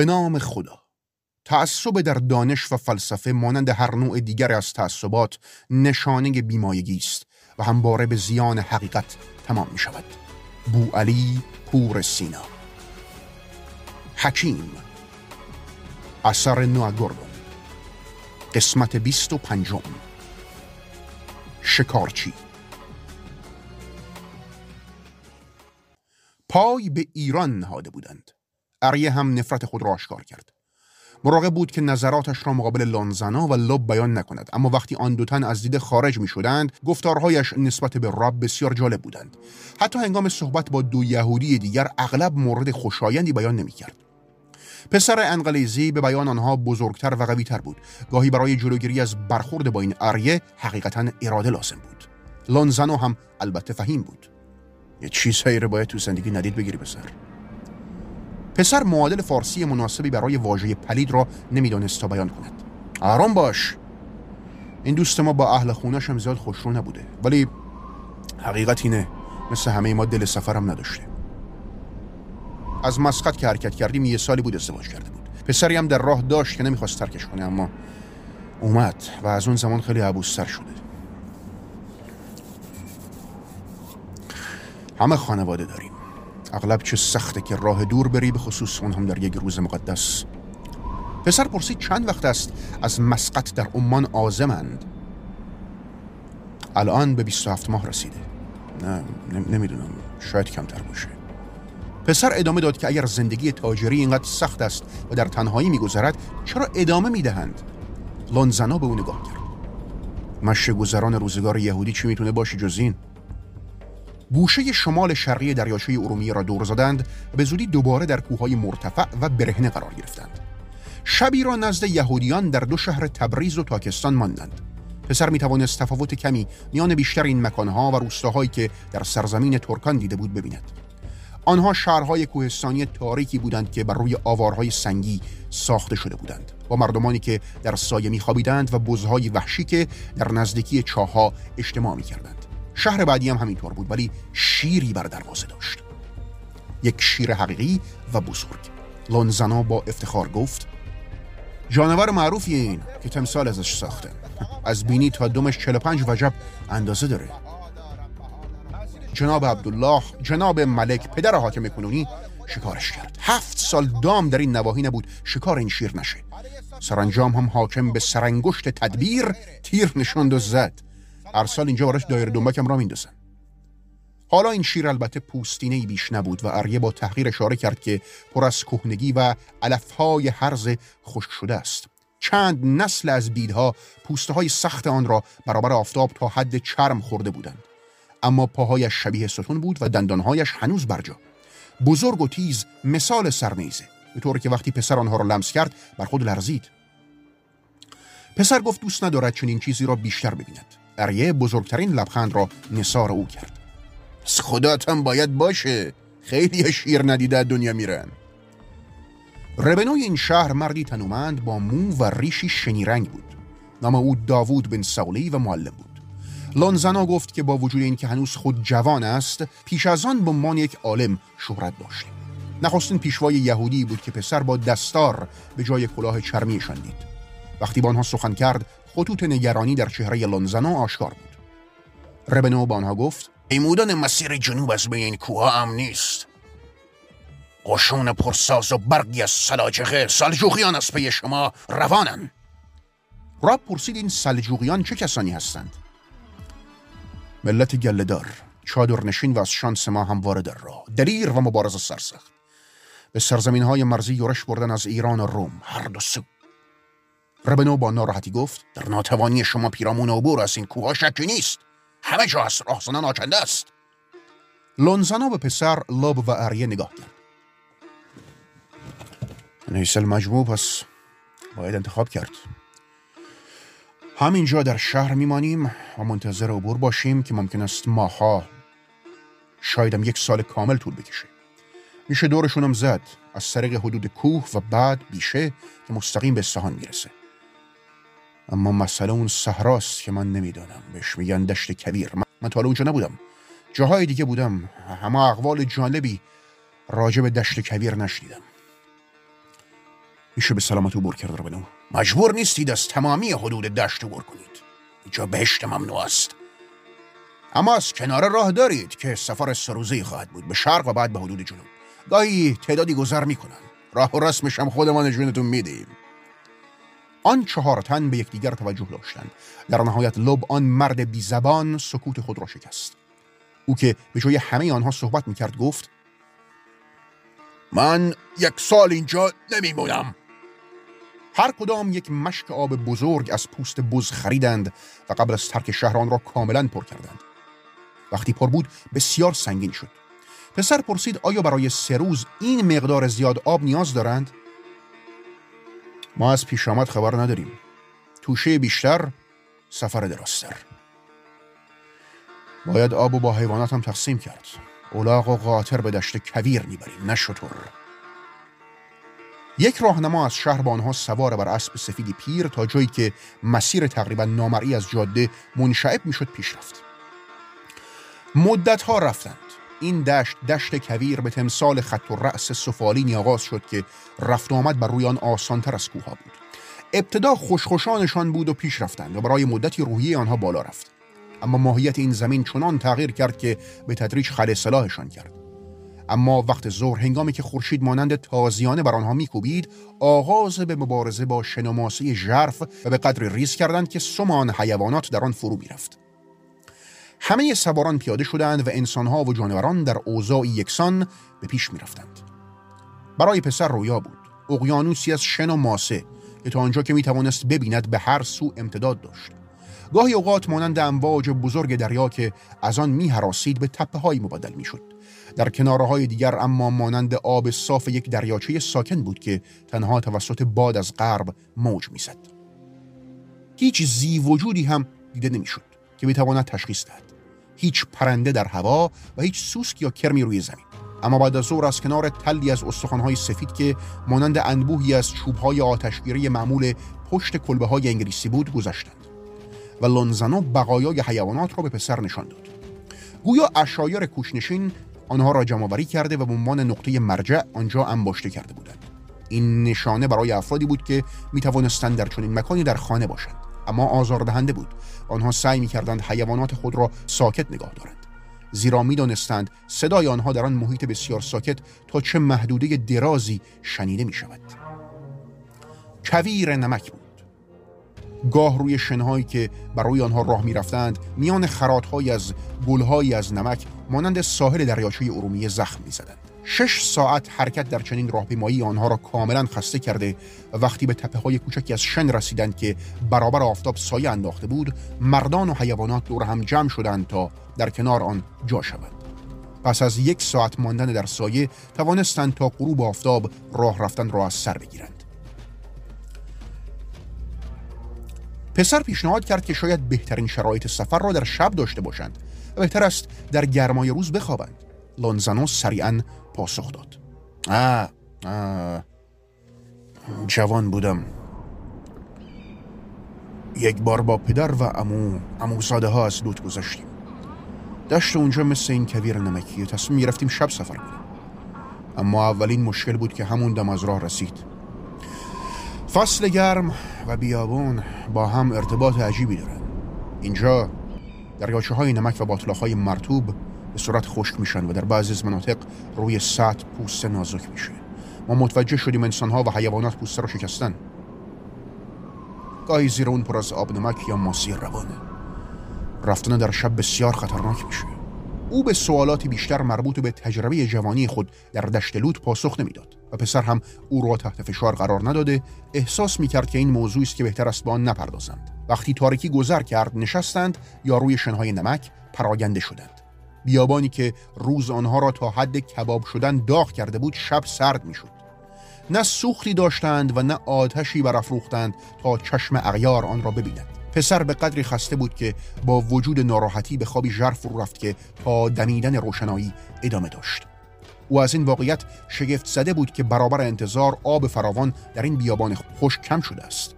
به نام خدا. تعصب در دانش و فلسفه مانند هر نوع دیگر از تعصبات نشانه بیمایگی است و همواره به زیان حقیقت تمام می شود بو علی پور سینا. حکیم. اثر نوع گردون قسمت بیست و پنجم. شکارچی. پای به ایران نهاده بودند. اریه هم نفرت خود را آشکار کرد. مراقب بود که نظراتش را مقابل لانزنا و لب بیان نکند. اما وقتی آن دو تن از دید خارج می شدند گفتارهایش نسبت به رب بسیار جالب بودند. حتی هنگام صحبت با دو یهودی دیگر اغلب مورد خوشایندی بیان نمی کرد پسر انقلیزی به بیان آنها بزرگتر و قویتر بود. گاهی برای جلوگیری از برخورد با این اریه حقیقتا اراده لازم بود. لانزانو هم البته فهیم بود. یه چیزهایی رو باید تو زندگی ندید بگیری پسر. پسر معادل فارسی مناسبی برای واژه پلید را نمی‌دانست تا بیان کند. آرام باش. این دوست ما با اهل خونش هم زیاد خوشرو نبوده. ولی حقیقت اینه مثل همه ما دل سفرم نداشته. از مسقط که حرکت کردیم یه سالی بود ازدواج کرده بود. پسری هم در راه داشت که نمی‌خواست ترکش کنه اما اومد و از اون زمان خیلی عبوستر شده. همه خانواده داریم. اغلب چه سخته که راه دور بری به خصوص اون هم در یک روز مقدس. پسر پرسید چند وقت است از مسقط در عمان آزمند؟ الان به 27 ماه رسیده. نه نمی‌دونم شاید کمتر باشه. پسر ادامه داد که اگر زندگی تاجری اینقدر سخت است و در تنهایی میگذرد چرا ادامه می‌دهند؟ لانزنا به او نگاه کرد. مشه گذران روزگار یهودی چی می‌تونه باشه جز این؟ گوشه شمال شرقی دریاچه ارومیه را دور زدند و به زودی دوباره در کوههای مرتفع و برهنه قرار گرفتند. شبی را نزد یهودیان در دو شهر تبریز و تاکستان ماندند. پسر می توانست تفاوت کمی میان بیشتر این مکانها و روستاهایی که در سرزمین ترکان دیده بود ببیند. آنها شهرهای کوهستانی تاریکی بودند که بر روی آوارهای سنگی ساخته شده بودند. با مردمانی که در سایه میخوابیدند و بزهای وحشی که در نزدیکی چاهها اجتماع می‌کردند. شهر بعدی هم همینطور بود ولی شیری بر دروازه داشت. یک شیر حقیقی و بزرگ. لونزانا با افتخار گفت جانور معروفی این که تمثال ازش ساخته. از بینی تا دمش 45 وجب اندازه داره. جناب عبدالله جناب ملک پدر حاکم کنونی شکارش کرد. هفت سال دام در این نواحی نبود شکار این شیر نشه. سرانجام هم حاکم به سرانگشت تدبیر تیر نشاند و زد. هر سال اینجا براش دایر دنبکم را میندازن حالا این شیر البته پوستینه ای بیش نبود و اریه با تحقیر اشاره کرد که پر از کهنگی و علفهای حرز خشک شده است. چند نسل از بیدها پوسته های سخت آن را برابر آفتاب تا حد چرم خورده بودند. اما پاهایش شبیه ستون بود و دندانهایش هنوز برجا بزرگ و تیز مثال سرنیزه به طور که وقتی پسر آنها را لمس کرد بر خود لرزید. پسر گفت دوست ندارد چنین چیزی را بیشتر ببیند. اریه بزرگترین لبخند را نصار او کرد. از خداتم باید باشه. خیلی شیر ندیده دنیا میرن. ربنوی این شهر مردی تنومند با مو و ریشی شنیرنگ بود. نام او داوود بن سولی و معلم بود. لانزنا گفت که با وجود اینکه هنوز خود جوان است پیش از آن به عنوان یک عالم شهرت داشت. نخستین پیشوای یهودی بود که پسر با دستار به جای کلاه چرمیشان دید. وقتی با آنها سخن کرد خطوط نگرانی در چهره لانزنا آشکار بود. ربنو با آنها گفت ایمودان مسیر جنوب از بین کوها هم نیست. قشون پرساز و برگی از سلاجقه سلجوقیان از پی شما روانن. راب پرسید این سلجوقیان چه کسانی هستند؟ ملت گلهدار چادرنشین و از شانس ما هم وارد راه. دلیر و مبارز سرسخت. به سرزمین های مرزی یورش بردن از ایران و روم. هر دو سو ربنو با ناراحتی گفت در ناتوانی شما پیرامون عبور از این کوه شکی نیست. همه جا از راهزنان آکنده است. لونزانا به پسر لاب و اریه نگاه کرد. نیسل مجموع پس باید انتخاب کرد. همینجا در شهر میمانیم و منتظر عبور باشیم که ممکن است ماها شایدم یک سال کامل طول بکشه. میشه دورشونم زد. از طریق حدود کوه و بعد بیشه که مستقیم به استهان می‌رسه. اما مسئله اون صحراست که من نمی‌دانم. بهش میگن دشت کبیر من تا اونجا نبودم. جاهای دیگه بودم. همه اقوال جالبی راجع به دشت کبیر نشنیدم. میشه به سلامت عبور کرد رو مجبور نیستید از تمامی حدود دشت عبور کنید. اینجا بهشت ممنوع است. اما از کنار راه دارید که سفر سروزی خواهد بود. به شرق و بعد به حدود جنوب. گاهی تعدادی گذر می‌کنن. راه و رسمش خودمان نشونتون میدیم. آن چهار تن به یکدیگر توجه داشتند. در نهایت لب آن مرد بی زبان سکوت خود را شکست. او که به جای همه آنها صحبت می‌کرد گفت من یک سال اینجا نمیمونم. هر کدام یک مشک آب بزرگ از پوست بز خریدند و قبل از ترک شهر آن را کاملا پر کردند. وقتی پر بود بسیار سنگین شد. پسر پرسید آیا برای سه روز این مقدار زیاد آب نیاز دارند؟ ما از پیش آمد خبر نداریم. توشه بیشتر سفر درازتر باید آب و با حیوانات هم تقسیم کرد. اولاغ و قاطر به دشت کویر می‌بریم نه شطور. یک راهنما از شهر با آنها سوار بر اسب سفیدی پیر تا جایی که مسیر تقریبا نامرئی از جاده منشعب می‌شد پیش رفت. مدت ها رفتند. این دشت دشت کویر به تمثال خط و رأس سفالینی آغاز شد که رفت آمد بر روی آن آسانتر از کوه بود. ابتدا خوشخوشانشان بود و پیش رفتند و برای مدتی روحیه آنها بالا رفت. اما ماهیت این زمین چنان تغییر کرد که به تدریج خل صلاحشان کرد. اما وقت ظهر هنگامی که خورشید مانند تازیانه بر آنها میکوبید آغاز به مبارزه با شنماسی ژرف و به قدر ریز کردند که سمان حیوانات در آن فرو می‌رفت. همه سواران پیاده شدند و انسانها و جانوران در اوضاعی یکسان به پیش می‌رفتند برای پسر رویا بود اقیانوسی از شن و ماسه که تا آنجا که می‌توانست ببیند به هر سو امتداد داشت گاهی اوقات مانند امواج بزرگ دریا که از آن می به تپه های مبدل می شد. در کناره های دیگر اما مانند آب صاف یک دریاچه ساکن بود که تنها توسط باد از غرب موج می‌زد. هیچ زی وجودی هم دیده نمی‌شد که بتواند تشخیص دهد. هیچ پرنده در هوا و هیچ سوسک یا کرمی روی زمین. اما بعد از ظهر از کنار تلی از استخوانهای سفید که مانند انبوهی از چوبهای آتشگیری معمول پشت کلبه های انگلیسی بود گذشتند. و لونزانو بقایای حیوانات را به پسر نشان داد گویا اشایر کوشنشین آنها را جمعآوری کرده و به عنوان نقطه مرجع آنجا انباشته کرده بودند این نشانه برای افرادی بود که می توانستند در چنین مکانی در خانه باشند اما آزاردهنده بود. آنها سعی می کردند حیوانات خود را ساکت نگاه دارند. زیرا می دانستند صدای آنها در آن محیط بسیار ساکت تا چه محدوده درازی شنیده می شود کویر نمک بود. گاه روی شنهایی که بر روی آنها راه می‌رفتند میان خراتهایی از گلهایی از نمک مانند ساحل دریاچه ارومیه زخم می‌زدند. شش ساعت حرکت در چنین راهپیمایی آنها را کاملا خسته کرده و وقتی به تپه های کوچکی از شن رسیدند که برابر آفتاب سایه انداخته بود مردان و حیوانات دور هم جمع شدند تا در کنار آن جا شوند. پس از یک ساعت ماندن در سایه توانستند تا غروب آفتاب راه رفتن را از سر بگیرند. پسر پیشنهاد کرد که شاید بهترین شرایط سفر را در شب داشته باشند و بهتر است در گرمای روز بخوابند. لانزانو سریعا پاسخ داد. آه, آه. جوان بودم. یک بار با پدر و امو اموزاده ها از لوت گذاشتیم دشت اونجا مثل این کویر نمکیه تصمیم گرفتیم شب سفر کنیم. اما اولین مشکل بود که همون دم از راه رسید. فصل گرم و بیابون با هم ارتباط عجیبی دارن. اینجا دریاچه های نمک و باطلاق های مرتوب صورت خشک میشن و در بعضی از مناطق روی سطح پوست نازک میشه. ما متوجه شدیم انسان ها و حیوانات پوست رو شکستن. گاهی زیر اون پر از آب نمک یا ماسی روانه. رفتن در شب بسیار خطرناک میشه. او به سوالاتی بیشتر مربوط به تجربه جوانی خود در دشت لوت پاسخ نمی‌داد و پسر هم او را تحت فشار قرار نداده احساس می کرد که این موضوع است که بهتر است به آن نپردازند. وقتی تاریکی گذر کرد نشستند یا روی شنهای نمک پراگنده شدند. بیابانی که روز آنها را تا حد کباب شدن داغ کرده بود شب سرد می شد نه سوختی داشتند و نه آتشی برافروختند تا چشم اغیار آن را ببیند. پسر به قدری خسته بود که با وجود ناراحتی به خوابی ژرف فرو رفت که تا دمیدن روشنایی ادامه داشت. او از این واقعیت شگفت زده بود که برابر انتظار آب فراوان در این بیابان خوش کم شده است.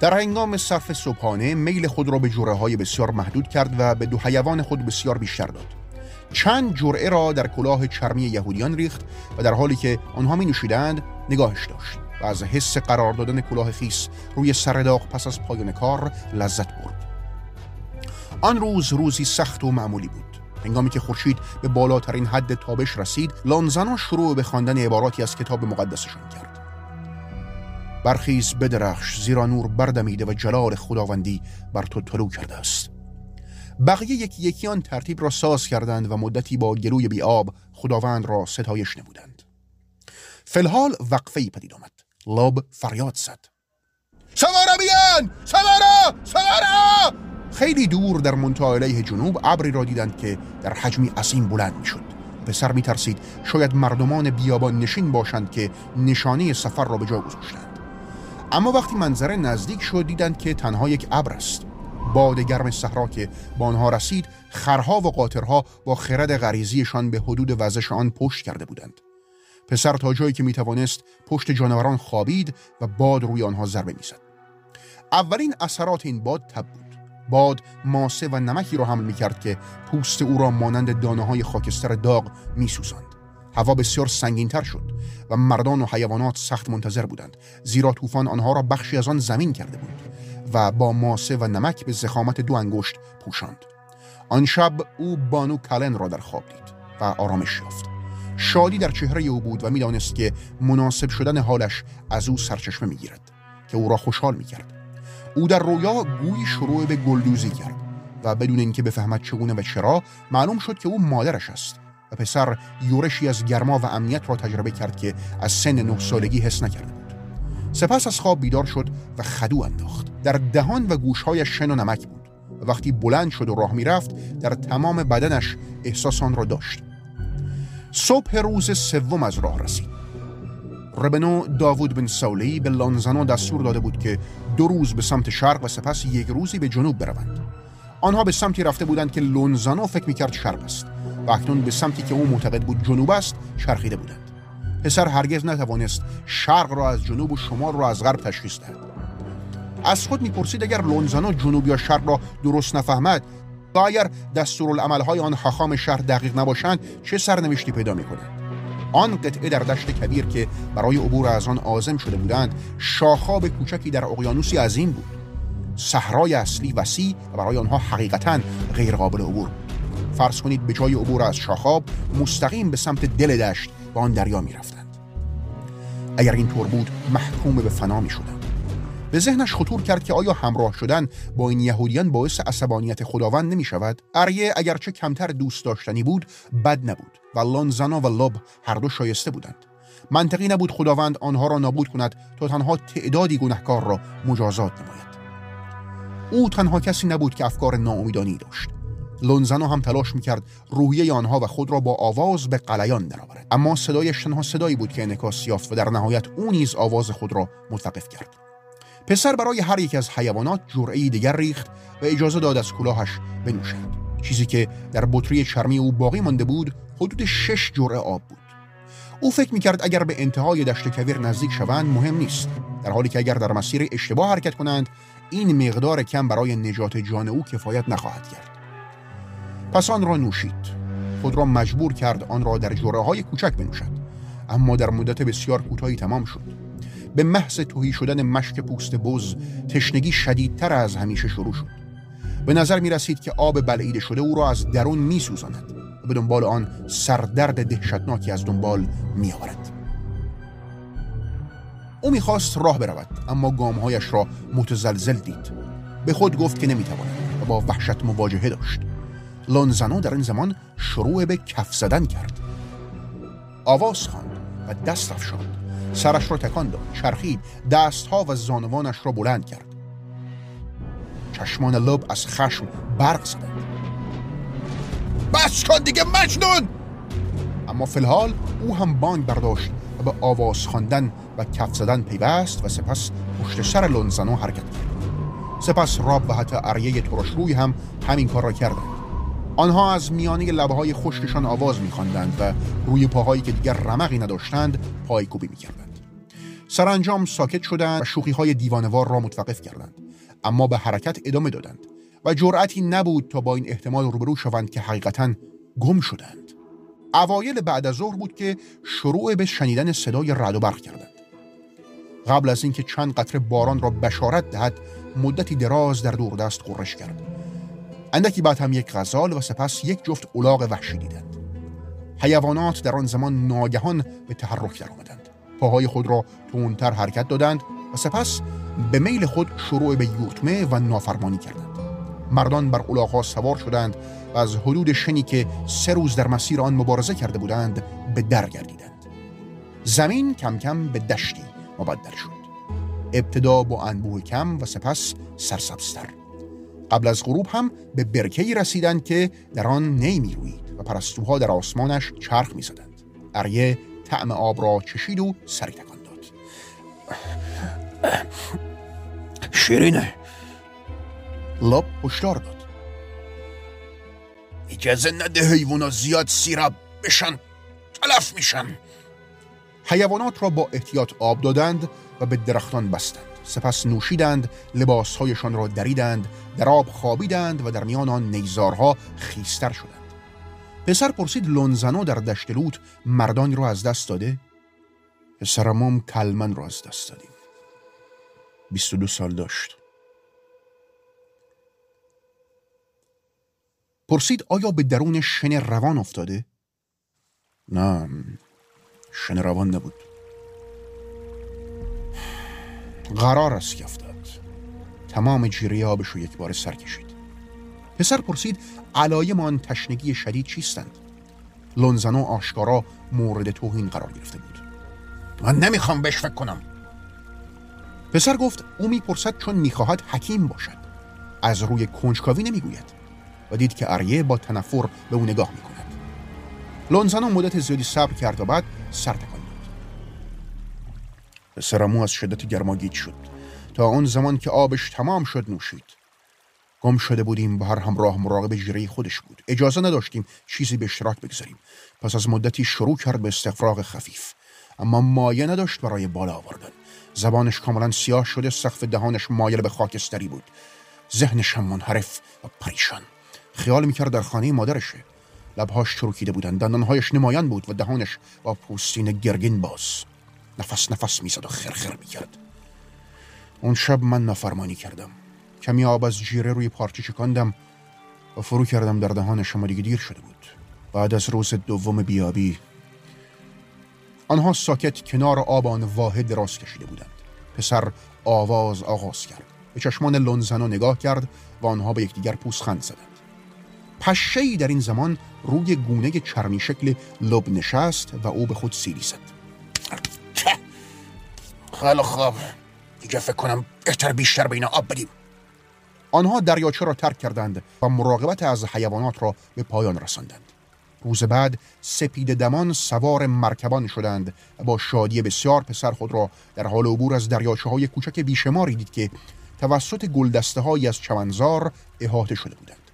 در هنگام صرف صبحانه میل خود را به جوره های بسیار محدود کرد و به دو حیوان خود بسیار بیشتر داد. چند جرعه را در کلاه چرمی یهودیان ریخت و در حالی که آنها می نوشیدند نگاهش داشت و از حس قرار دادن کلاه خیس روی سر داغ پس از پایان کار لذت برد. آن روز روزی سخت و معمولی بود. هنگامی که خورشید به بالاترین حد تابش رسید لانزنا شروع به خواندن عباراتی از کتاب مقدسشان کرد. برخیز بدرخش زیرا نور بردمیده و جلال خداوندی بر تو طلوع کرده است. بقیه یکی یکی آن ترتیب را ساز کردند و مدتی با گلوی بی آب خداوند را ستایش نمودند. فلحال وقفه ای پدید آمد. لاب فریاد زد. سوارا بیان! سوارا! سوارا! خیلی دور در منطقه جنوب ابری را دیدند که در حجمی عظیم بلند می‌شد. پسر می ترسید شاید مردمان بیابان نشین باشند که نشانه سفر را به جا گذاشتند. اما وقتی منظره نزدیک شد دیدند که تنها یک ابر است. باد گرم صحرا که با آنها رسید خرها و قاطرها با خرد غریزیشان به حدود وزش آن پشت کرده بودند. پسر تا جایی که می‌توانست پشت جانوران خوابید و باد روی آنها ضربه می‌زد. اولین اثرات این باد تب بود. باد ماسه و نمکی را حمل می‌کرد که پوست او را مانند دانه های خاکستر داغ میسوزاند. هوا بسیار سنگینتر شد و مردان و حیوانات سخت منتظر بودند زیرا طوفان آنها را بخشی از آن زمین کرده بود. و با ماسه و نمک به زخامت دو انگشت پوشاند. آن شب او بانو کلن را در خواب دید و آرامش یافت. شادی در چهره او بود و می‌دانست که مناسب شدن حالش از او سرچشمه می‌گیرد که او را خوشحال می‌کرد. او در رویا گویی شروع به گلدوزی کرد و بدون اینکه بفهمد چگونه و چرا معلوم شد که او مادرش است و پسر یورشی از گرما و امنیت را تجربه کرد که از سن نه سالگی حس نکرده بود. سپس از خواب بیدار شد و خدو انداخت. در دهان و گوشهایش شن و نمک بود. و وقتی بلند شد و راه می‌رفت در تمام بدنش احساس آن را داشت. صبح روز سوم از راه رسید. ربنو داوود بن سولی به لانزانو دستور داده بود که دو روز به سمت شرق و سپس یک روزی به جنوب بروند. آنها به سمتی رفته بودند که لونزانو فکر می‌کرد شرق است و اکنون به سمتی که او معتقد بود جنوب است چرخیده بودند. پسر هرگز نتوانست شرق را از جنوب و شمال را از غرب تشخیص دهد. از خود می‌پرسید اگر لونزانو جنوب یا شرق را درست نفهمد و اگر دستورالعملهای آن حخام شهر دقیق نباشند چه سرنوشتی پیدا می‌کنند آن قطعه در دشت کبیر که برای عبور از آن آزم شده بودند شاخاب کوچکی در اقیانوسی عظیم بود صحرای اصلی وسیع برای آنها حقیقتا غیر قابل عبور فرض کنید به جای عبور از شاخاب مستقیم به سمت دل دشت و آن دریا می رفتند. اگر این طور بود محکوم به فنا می شدند. به ذهنش خطور کرد که آیا همراه شدن با این یهودیان باعث عصبانیت خداوند نمی شود؟ اریه اگرچه کمتر دوست داشتنی بود بد نبود و لانزانا و لب هر دو شایسته بودند. منطقی نبود خداوند آنها را نابود کند تا تنها تعدادی گنهکار را مجازات نماید. او تنها کسی نبود که افکار ناامیدانی داشت. لونزانا هم تلاش می‌کرد روحیه آنها و خود را با آواز به قلیان درآورد. اما صدایش تنها صدایی بود که انعکاس یافت و در نهایت او نیز آواز خود را متوقف کرد. پسر برای هر یک از حیوانات جرعه دیگر ریخت و اجازه داد از کلاهش بنوشند چیزی که در بطری چرمی او باقی مانده بود حدود شش جرعه آب بود. او فکر می‌کرد اگر به انتهای دشت کویر نزدیک شوند مهم نیست. در حالی که اگر در مسیر اشتباه حرکت کنند این مقدار کم برای نجات جان او کفایت نخواهد کرد. پس آن را نوشید. خود را مجبور کرد آن را در جرعه های کوچک بنوشد. اما در مدت بسیار کوتاهی تمام شد. به محض توهی شدن مشک پوست بز تشنگی شدیدتر از همیشه شروع شد. به نظر می رسید که آب بلعیده شده او را از درون می سوزاند و به دنبال آن سردرد دهشتناکی از دنبال می آورد او می‌خواست راه برود اما گامهایش را متزلزل دید. به خود گفت که نمی‌تواند و با وحشت مواجهه داشت. لانزانو در این زمان شروع به کف زدن کرد. آواز خواند و دست افشاند. سرش را تکان داد چرخید دستها و زانوانش را بلند کرد. چشمان لب از خشم برق زدند بس کن دیگه مجنون! اما فی الحال او هم بانگ برداشت و به آواز خواندن و کف زدن پیوست و سپس پشت سر لونزنو حرکت کرد. سپس راب و حتی اریه ترش روی هم همین کار را کردند آنها از میانه لبه های خشکشان آواز میخواندند و روی پاهایی که دیگر رمقی نداشتند پایکوبی می‌کردند. سرانجام ساکت شدند و شوخی های دیوانوار را متوقف کردند. اما به حرکت ادامه دادند و جرأتی نبود تا با این احتمال روبرو شوند که حقیقتا گم شدند. اوایل بعد از ظهر بود که شروع به شنیدن صدای رد و برق کردند. قبل از اینکه چند قطره باران را بشارت دهد مدتی دراز در دست قرش کرد. اندکی بعد هم یک غزال و سپس یک جفت الاغ وحشی دیدند. حیوانات در آن زمان ناگهان به تحرک در آمدند. پاهای خود را تونتر حرکت دادند و سپس به میل خود شروع به یورتمه و نافرمانی کردند. مردان بر الاغها سوار شدند و از حدود شنی که سه روز در مسیر آن مبارزه کرده بودند به در گردیدند. زمین کم کم به دشتی مبدل شد. ابتدا با انبوه کم و سپس سرسبزتر. قبل از غروب هم به برکهی رسیدند که در آن نمی روید و پرستوها در آسمانش چرخ می زدند. اریه طعم آب را چشید و سری تکان داد. شیرینه. لب هشدار داد. اجازه نده حیوانا زیاد سیراب بشن. تلف میشن. حیوانات را با احتیاط آب دادند و به درختان بستند. سپس نوشیدند لباسهایشان را دریدند در آب خوابیدند و در میان آن نیزارها خیستر شدند. پسر پرسید لونزنو در دشت لوت مردان را از دست داده؟ پسرمم کلمن را از دست دادیم. بیست و دو سال داشت. پرسید آیا به درون شن روان افتاده؟ نه شن روان نبود. قرار است که تمام جیره آبش رو یک بار سر کشید. پسر پرسید علایم آن تشنگی شدید چیستند؟ لونزنو آشکارا مورد توهین قرار گرفته بود. من نمی‌خوام بهش فکر کنم. پسر گفت او می‌پرسد چون می‌خواهد حکیم باشد. از روی کنجکاوی نمی‌گوید و دید که اریه با تنفر به او نگاه می‌کند. لونزنو مدت زیادی صبر کرد و بعد سر پسرمو از شدت گرما گیج شد. تا آن زمان که آبش تمام شد نوشید. گم شده بودیم و هر همراه مراقب جیره خودش بود. اجازه نداشتیم چیزی به اشتراک بگذاریم. پس از مدتی شروع کرد به استفراغ خفیف. اما مایه نداشت برای بالا آوردن. زبانش کاملا سیاه شده سقف دهانش مایل به خاکستری بود. ذهنش هم منحرف و پریشان. خیال می‌کرد در خانه مادرشه. لبهاش چروکیده بودند دندانهایش نمایان بود و دهانش با پوستین گرگین باز. نفس نفس می‌زد و خرخر می‌کرد. اون شب من نافرمانی کردم. کمی آب از جیره روی پارچه چکاندم و فرو کردم در دهان شما دیگه دیر شده بود. بعد از روز دوم بیابی آنها ساکت کنار آب آن واحد دراز کشیده بودند. پسر آواز آغاز کرد. به چشمان لونزنو نگاه کرد و آنها به یکدیگر پوسخند زدند. پشهی در این زمان روی گونه چرمی شکل لب نشست و او به خود سیلی زد. خیلی خوب. دیگه فکر کنم بهتر بیشتر به اینا آب بدیم. آنها دریاچه را ترک کردند و مراقبت از حیوانات را به پایان رساندند. روز بعد سپید دمان سوار مرکبان شدند و با شادی بسیار پسر خود را در حال عبور از دریاچه های کوچک بیشماری دید که توسط گلدسته های از چمنزار احاطه شده بودند.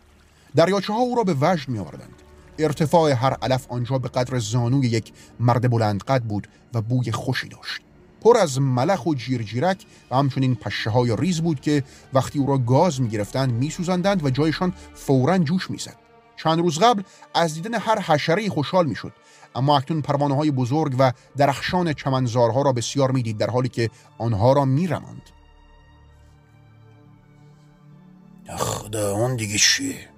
دریاچه ها او را به وجد می آوردند ارتفاع هر علف آنجا به قدر زانوی یک مرد بلند قد بود و بوی خوشی داشت. پر از ملخ و جیرجیرک و همچنین پشه های ریز بود که وقتی او را گاز می گرفتند می سوزندند و جایشان فورا جوش می زد. چند روز قبل از دیدن هر حشره خوشحال می شد اما اکنون پروانه های بزرگ و درخشان چمنزارها را بسیار می‌دید در حالی که آنها را می رماند. خدا اون دیگه چیه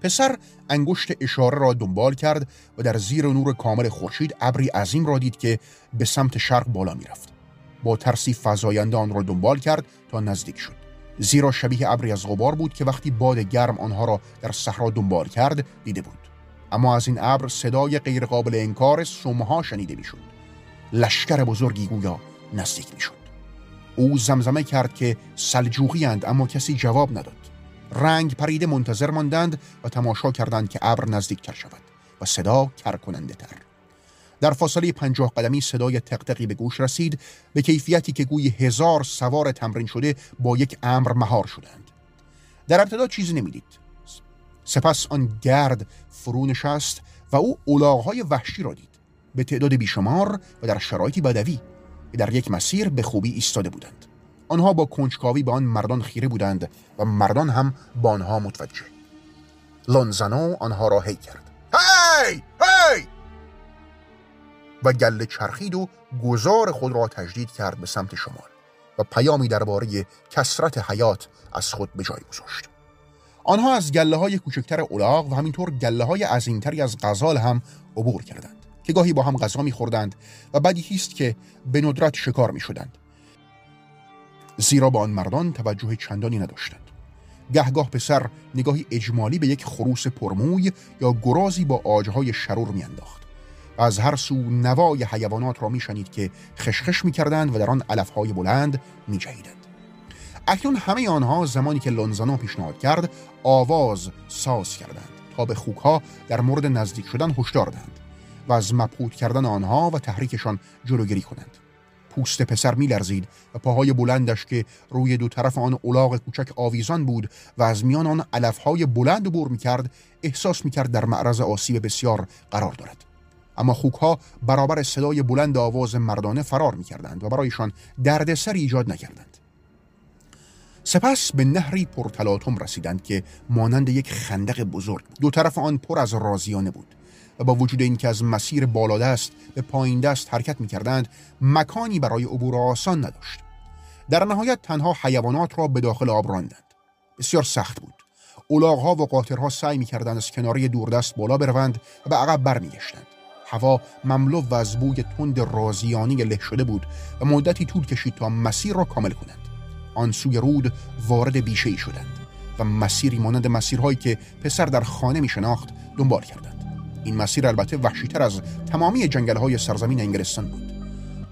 پسر انگشت اشاره را دنبال کرد و در زیر نور کامل خورشید ابری عظیم را دید که به سمت شرق بالا می‌رفت با ترسی فزاینده آن را دنبال کرد تا نزدیک شد. زیرا شبیه ابری از غبار بود که وقتی باد گرم آنها را در صحرا دنبال کرد دیده بود. اما از این ابر صدای غیرقابل انکار سمها شنیده می‌شد. لشکر بزرگی گویا نزدیک می‌شد. او زمزمه کرد که سلجوقی اند اما کسی جواب نداد. رنگ پریده منتظر ماندند و تماشا کردند که ابر نزدیک تر شود و صدا کرکننده تر در فاصله پنجاه قدمی صدای تقتقی به گوش رسید به کیفیتی که گوی هزار سوار تمرین شده با یک امر مهار شدند. در ابتدا چیزی نمی‌دید. سپس آن گرد فرو نشست و او اولاغهای وحشی را دید. به تعداد بیشمار و در شرایطی بدوی که در یک مسیر به خوبی ایستاده بودند. آنها با کنجکاوی به آن مردان خیره بودند و مردان هم با آنها متوجه. لانزانو آنها را هی کرد. هی! و گله چرخید و گذار خود را تجدید کرد به سمت شمال و پیامی درباره کسرت حیات از خود به جای گذاشت. آنها از گله های کوچکتر اولاغ و همینطور گله های عظیمتری از غزال هم عبور کردند که گاهی با هم غذا میخوردند و بدی است که به ندرت شکار می‌شدند. زیرا با آن مردان توجه چندانی نداشتند. گهگاه پسر نگاهی اجمالی به یک خروس پرموی یا گرازی با آجهای شرور میانداخت. از هر سو نوای حیوانات را میشنید که خشخش می‌کردند و در آن علفهای بلند میجهیدند. اکنون همه آنها زمانی که لونزانو پیشنهاد کرد آواز ساز کردند تا به خوکها در مورد نزدیک شدن هشدار دهند و از مبهوت کردن آنها و تحریکشان جلوگیری کنند. پوست پسر میلرزید و پاهای بلندش که روی دو طرف آن اولاغ کوچک آویزان بود و از میان آن علفهای بلند بر می‌کرد احساس می‌کرد در معرض آسیب بسیار قرار دارد. اما خوکها برابر صدای بلند آواز مردانه فرار می‌کردند و برایشان دردسر ایجاد نکردند. سپس به نهری پرتلاتم رسیدند که مانند یک خندق بزرگ دو طرف آن پر از رازیانه بود و با وجود اینکه از مسیر بالادست به پایین دست حرکت می‌کردند مکانی برای عبور آسان نداشت. در نهایت تنها حیوانات را به داخل آب راندند. بسیار سخت بود. اولاغها و قاطرها سعی می‌کردند از کناری دوردست بالا بروند و به عقب برمیگشتند. هوا مملو و از بوی تند رازیانی له شده بود و مدتی طول کشید تا مسیر را کامل کنند. آن سوی رود وارد بیشه ای شدند و مسیری مانند مسیرهایی که پسر در خانه می شناخت دنبال کردند. این مسیر البته وحشیتر از تمامی جنگل های سرزمین انگلستان بود.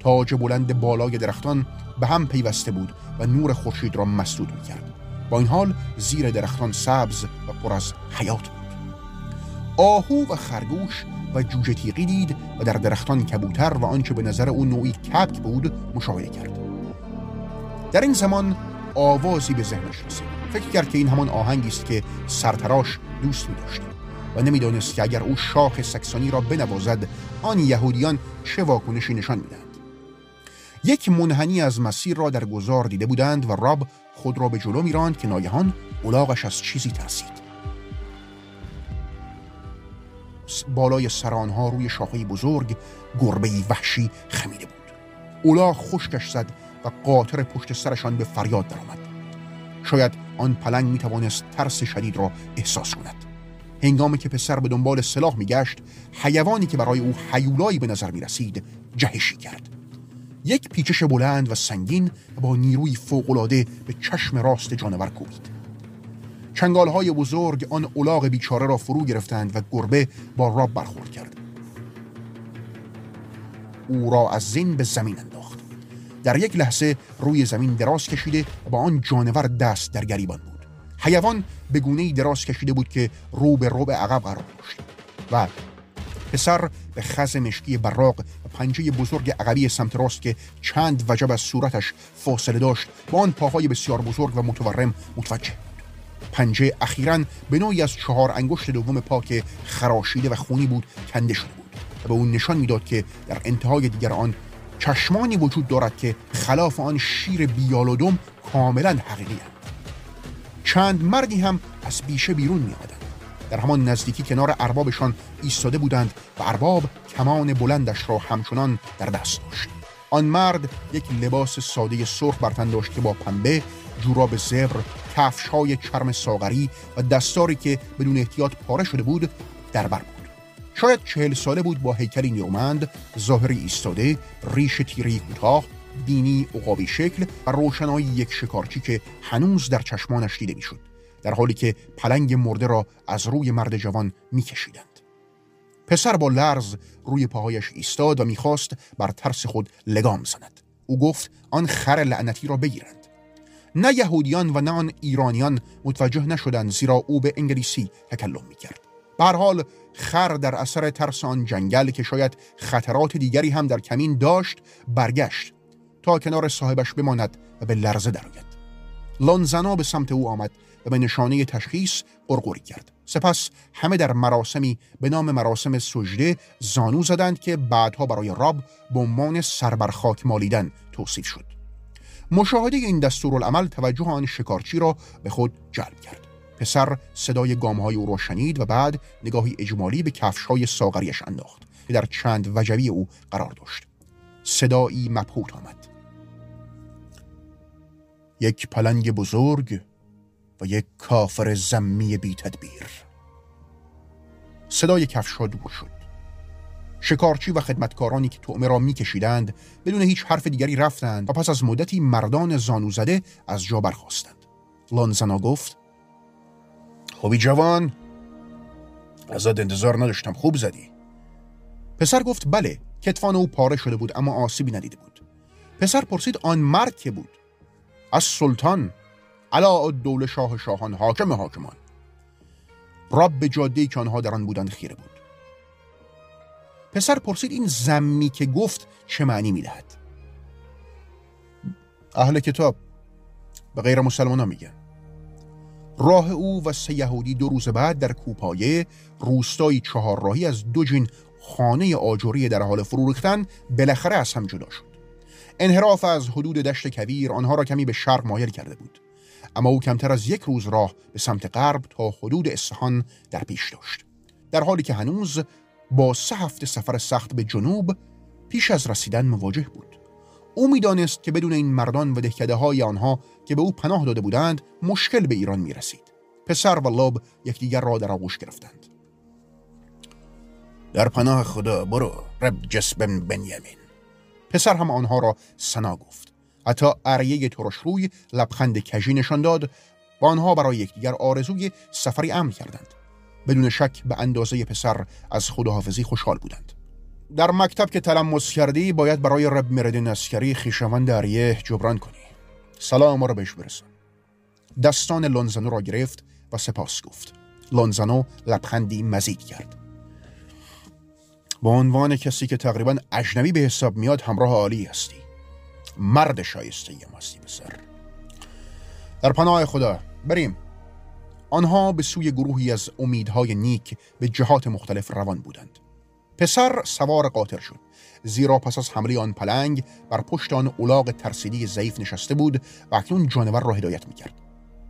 تاج بلند بالای درختان به هم پیوسته بود و نور خورشید را مسدود می کرد با این حال زیر درختان سبز و پر از حیات آهو و خرگوش و جوجه تیغی دید و در درختان کبوتر و آنچه به نظر او نوعی کپک بود مشاهده کرد. در این زمان آوازی به ذهنش رسید. فکر کرد که این همان آهنگی است که سرتراش دوست می داشت و نمی‌دانست که اگر او شاخ سکسانی را بنوازد آن یهودیان چه واکنشی نشان می‌دهند. یک منحنی از مسیر را در گذار دیده بودند و راب خود را به جلو میراند که ناگهان اولاغش از چیزی ترسید. بالای سرانها روی شاخه بزرگ گربه وحشی خمیده بود. اولاغ خشکش زد و قاطر پشت سرشان به فریاد درآمد. شاید آن پلنگ می توانست ترس شدید را احساس کند. هنگامی که پسر به دنبال سلاح میگشت حیوانی که برای او حیولایی به نظر می رسید جهشی کرد. یک پیچش بلند و سنگین با نیروی فوقالعاده به چشم راست جانور کوبید. چنگالهای بزرگ آن اولاغ بیچاره را فرو گرفتند و گربه با راب برخورد کرد. او را از زین به زمین انداخت. در یک لحظه روی زمین دراز کشیده با آن جانور دست در گریبان بود. حیوان به گونه دراز کشیده بود که رو به رو به عقب قرار داشت و پسر به خز مشکی براق و پنجه بزرگ عقبی سمت راست که چند وجب از صورتش فاصله داشت با آن پاهای بسیار بزرگ و متورم متوجه پنجه اخیرا به نوعی از چهار انگشت دوم پا که خراشیده و خونی بود کنده شده بود و به اون نشان می‌داد که در انتهای دیگر آن چشمانی وجود دارد که خلاف آن شیر بیالودم کاملا حقیقی هست. چند مردی هم از بیشه بیرون می آمدند. در همان نزدیکی کنار اربابشان ایستاده بودند و ارباب کمان بلندش را همچنان در دست داشت آن مرد یک لباس ساده سرخ برتن داشت که با پنبه جوراب زبر کفش های چرم ساغری و دستاری که بدون احتیاط پاره شده بود در بر بود. شاید چهل ساله بود با هیکلی نیومند ظاهری ایستاده ریش تیری کوتاه بینی عقابی شکل و روشنایی یک شکارچی که هنوز در چشمانش دیده می‌شد در حالی که پلنگ مرده را از روی مرد جوان میکشیدند. پسر با لرز روی پاهایش ایستاد و می‌خواست بر ترس خود لگام زند. او گفت آن خر لعنتی را بگیرند. نه یهودیان و نه آن ایرانیان متوجه نشدند زیرا او به انگلیسی تکلم می‌کرد. به حال خر در اثر ترس آن جنگل که شاید خطرات دیگری هم در کمین داشت برگشت تا کنار صاحبش بماند و به لرزه درآید. لانزنا به سمت او آمد و به نشانه تشخیص قرقری کرد. سپس همه در مراسمی به نام مراسم سجده زانو زدند که بعدها برای راب به عنوان سربرخاک مالیدن توصیف شد. مشاهده این دستورالعمل توجه آن شکارچی را به خود جلب کرد. پسر صدای گامهای او را شنید و بعد نگاهی اجمالی به کفشهای ساغریش انداخت که در چند وجبی او قرار داشت. صدایی مبهوت آمد. یک پلنگ بزرگ و یک کافر زمی بی تدبیر. صدای کفشها دور شد. شکارچی و خدمتکارانی که تعمه را میکشیدند بدون هیچ حرف دیگری رفتند و پس از مدتی مردان زانو زده از جا برخواستند لانزنا گفت خوبی جوان. ازت انتظار نداشتم. خوب زدی. پسر گفت بله کتفان او پاره شده بود اما آسیبی ندیده بود. پسر پرسید آن مرد که بود؟ از سلطان. علا دول شاه شاهان حاکم حاکمان. رب جاده که آنها در آن بودند خیره بود. پسر پرسید این زمی که گفت چه معنی می‌دهد؟ اهل کتاب به غیر مسلمان میگن. راه او و سه یهودی دو روز بعد در کوپایه روستایی چهار راهی از دو جین خانه آجوری در حال فرو ریختن بالاخره از هم جدا شد. انحراف از حدود دشت کویر آنها را کمی به شرق مایل کرده بود. اما او کمتر از یک روز راه به سمت غرب تا حدود اصفهان در پیش داشت. در حالی که هنوز با سه هفته سفر سخت به جنوب پیش از رسیدن مواجه بود. او می‌دانست که بدون این مردان و دهکده های آنها که به او پناه داده بودند مشکل به ایران می رسید. پسر و لاب یکدیگر را در آغوش گرفتند. در پناه خدا برو رب جسبن بنیامین. پسر هم آنها را سنا گفت. حتی اریه ترش روی لبخند کژی نشان داد و آنها برای یکدیگر آرزوی سفری امن کردند. بدون شک به اندازه پسر از خداحافظی خوشحال بودند. در مکتب که تلمس کردی باید برای رب مردین اسکری خیشوند اریه جبران کنی. سلام را بهش برسان. دستان لونزانو را گرفت و سپاس گفت. لونزانو لبخندی مزید کرد. با عنوان کسی که تقریبا اجنبی به حساب میاد همراه عالی هستی. مرد شایسته یم هستی پسر. در پناه خدا بریم. آنها به سوی گروهی از امیدهای نیک به جهات مختلف روان بودند. پسر سوار قاطر شد. زیرا پس از حمله آن پلنگ بر پشت آن اولاغ ترسیدی ضعیف نشسته بود و اکنون جانور را هدایت می‌کرد.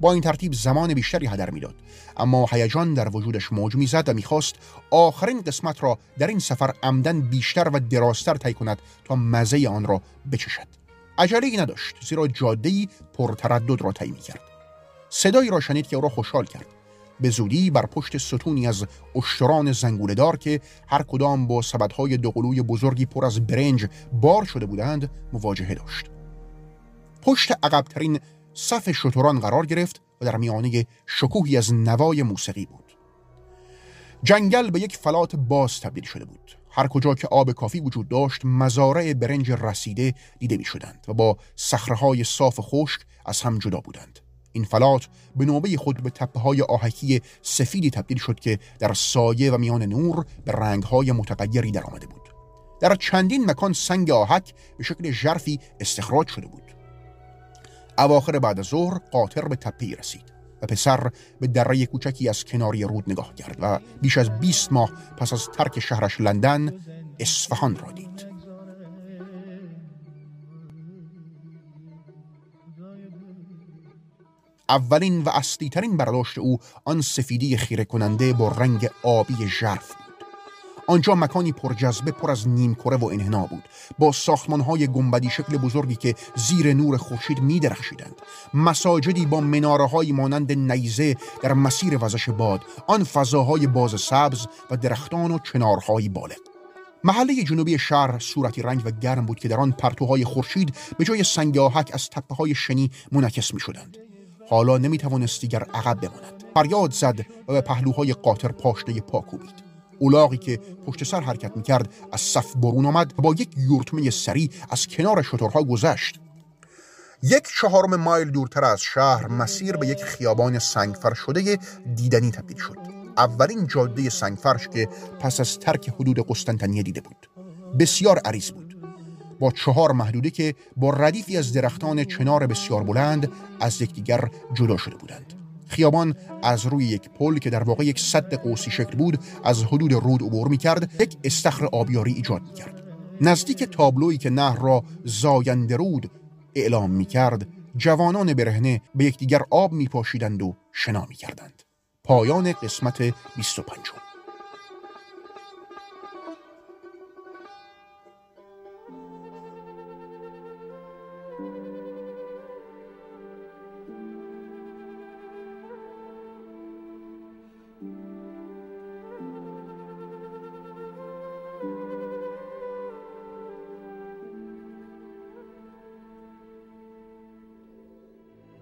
با این ترتیب زمان بیشتری هدر می‌داد. اما هیجان در وجودش موج می‌زد و می‌خواست آخرین قسمت را در این سفر عمدن بیشتر و درازتر طی کند تا مزه آن را بچشد. عجله نداشت زیرا جادهای پرتردد را طی می‌کرد. صدایی را شنید که او را خوشحال کرد. به زودی بر پشت ستونی از اشتران زنگولهدار که هر کدام با سبدهای دوقلوی بزرگی پر از برنج بار شده بودند مواجهه داشت. پشت عقبترین صف شتران قرار گرفت و در میانه شکوهی از نوای موسیقی بود. جنگل به یک فلات باز تبدیل شده بود. هر کجا که آب کافی وجود داشت مزارع برنج رسیده دیده می شدند و با صخره صاف خشک از هم جدا بودند. این فلات به نوبه خود به تپه های آهکی سفیدی تبدیل شد که در سایه و میان نور به رنگ های متغیری در آمده بود. در چندین مکان سنگ آهک به شکل ژرفی استخراج شده بود. اواخر بعد از ظهر قاطر به تپه رسید و پسر به دره کوچکی از کناری رود نگاه کرد و بیش از 20 ماه پس از ترک شهرش لندن اصفهان را دید. اولین و اصلی ترین برداشت او آن سفیدی خیره کننده با رنگ آبی ژرف بود. آنجا مکانی پرجذبه پر از نیمکره و انحنا بود. با ساختمانهای گنبدی شکل بزرگی که زیر نور خورشید میدرخشیدند. مساجدی با مناره مانند نیزه در مسیر وزش باد آن فضاهای باز سبز و درختان و چنارهای بالغ. محله جنوبی شهر صورتی رنگ و گرم بود که در آن پرتوهای خورشید به جای سنگ آهک از تپه های شنی منعکس می شدند. حالا نمی توانست دیگر عقب بماند. فریاد زد و به پهلوهای قاطر پاشنه پا کوبید. اولاغی که پشت سر حرکت می‌کرد از صف برون آمد با یک یورتمه سری از کنار شترها گذشت. یک چهارم مایل دورتر از شهر مسیر به یک خیابان سنگفر شده دیدنی تبدیل شد. اولین جاده سنگفرش که پس از ترک حدود قسطنطنیه دیده بود. بسیار عریض بود. با چهار محدوده که با ردیفی از درختان چنار بسیار بلند از یکدیگر جدا شده بودند. خیابان از روی یک پل که در واقع یک صد قوسی شکل بود از حدود رود عبور می کرد یک استخر آبیاری ایجاد می کرد نزدیک تابلویی که نهر را زاینده رود اعلام می کرد جوانان برهنه به یکدیگر آب می پاشیدند و شنا می کردند پایان قسمت 25